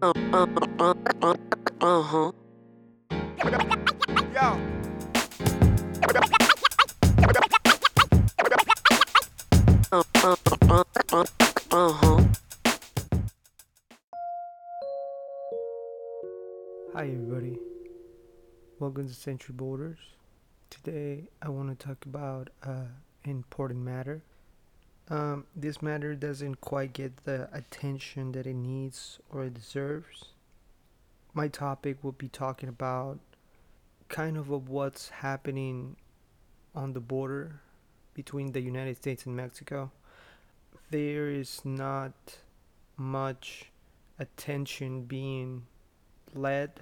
Uh, uh, uh, uh, uh-huh. Yo. Uh, uh, uh, uh, uh-huh. Hi, everybody. Welcome to Century Borders. Today, I want to talk about uh, an important matter. Um, this matter doesn't quite get the attention that it needs or it deserves. My topic will be talking about kind of of what's happening on the border between the United States and Mexico. There is not much attention being led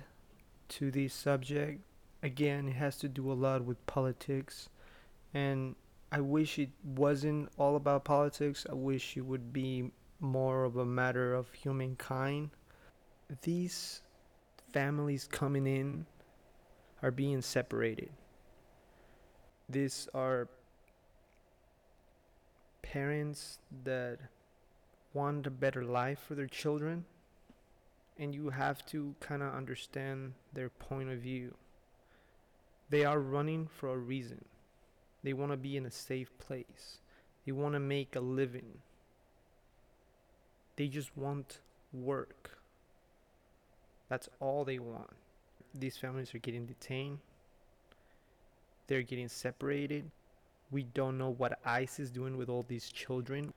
to this subject. Again, it has to do a lot with politics, and I wish it wasn't all about politics. I wish it would be more of a matter of humankind. These families coming in are being separated. These are parents that want a better life for their children and you have to kind of understand their point of view. They are running for a reason. They want to be in a safe place. They want to make a living. They just want work. That's all they want. These families are getting detained. They're getting separated. We don't know what ICE is doing with all these children.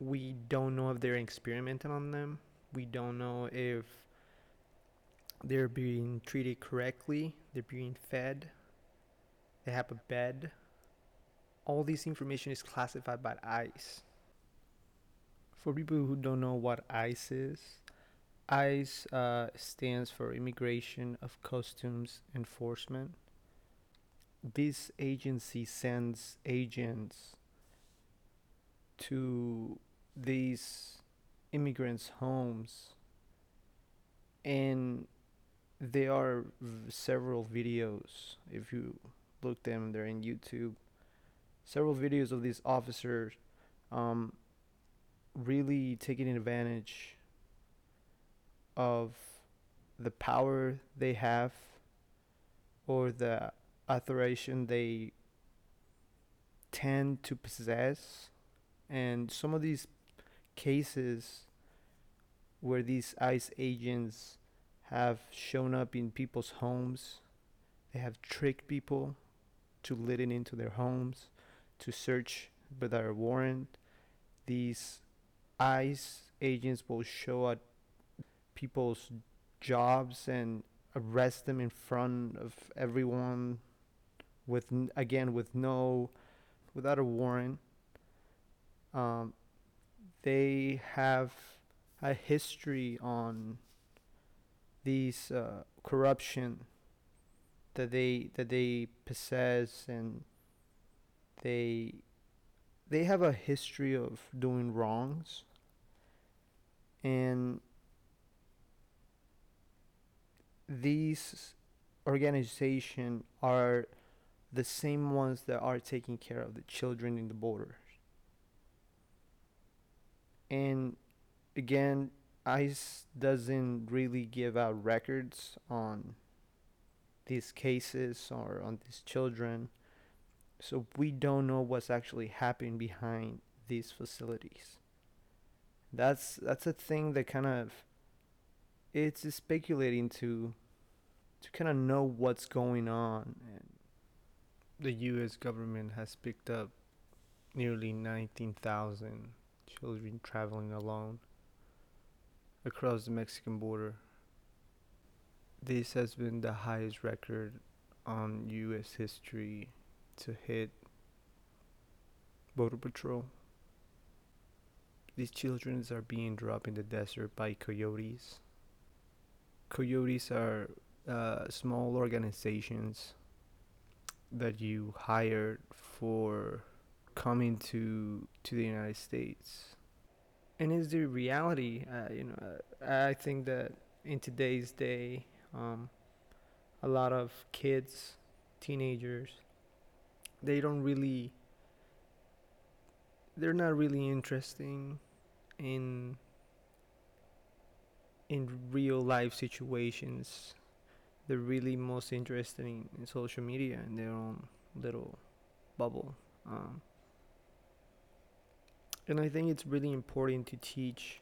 We don't know if they're experimenting on them we don't know if they're being treated correctly, they're being fed, they have a bed. All this information is classified by ICE. For people who don't know what ICE is, ICE uh, stands for Immigration of Customs Enforcement. This agency sends agents to these immigrants' homes, and there are v- several videos. If you look them, they're in YouTube. Several videos of these officers, um, really taking advantage of the power they have or the authorization they tend to possess and some of these cases where these ICE agents have shown up in people's homes. They have tricked people to let it into their homes to search without a warrant. These ICE agents will show at people's jobs and arrest them in front of everyone with again with no without a warrant um, they have a history on these uh, corruption that they that they possess and they they have a history of doing wrongs. And these organizations are the same ones that are taking care of the children in the borders. And again ice doesn't really give out records on these cases or on these children. So we don't know what's actually happening behind these facilities. That's that's a thing that kind of it's speculating to to kind of know what's going on. And the US government has picked up nearly 19,000 children traveling alone across the Mexican border. This has been the highest record on US history to hit Border Patrol. These children are being dropped in the desert by coyotes. Coyotes are uh, small organizations that you hire for coming to to the United States. And it's the reality. Uh, you know, uh, I think that in today's day, um, a lot of kids, teenagers, they don't really. They're not really interesting in in real life situations. They're really most interested in, in social media and their own little bubble. Um, and I think it's really important to teach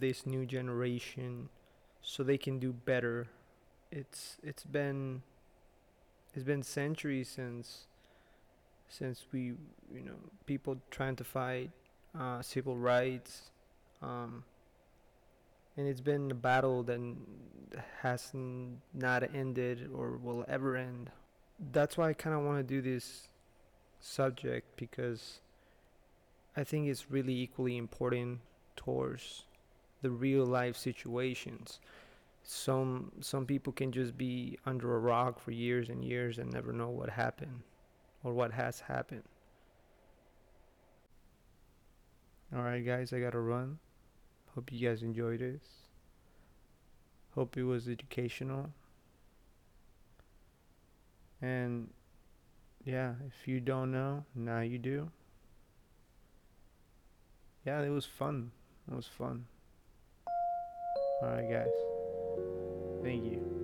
this new generation so they can do better. It's it's been it's been centuries since since we you know people trying to fight uh, civil rights um, and it's been a battle that has not ended or will ever end that's why i kind of want to do this subject because i think it's really equally important towards the real life situations. Some some people can just be under a rock for years and years and never know what happened or what has happened. All right guys i gotta run. Hope you guys enjoyed this. Hope it was educational. And yeah if you don't know now you do. Yeah it was fun. It was fun all right guys Thank you.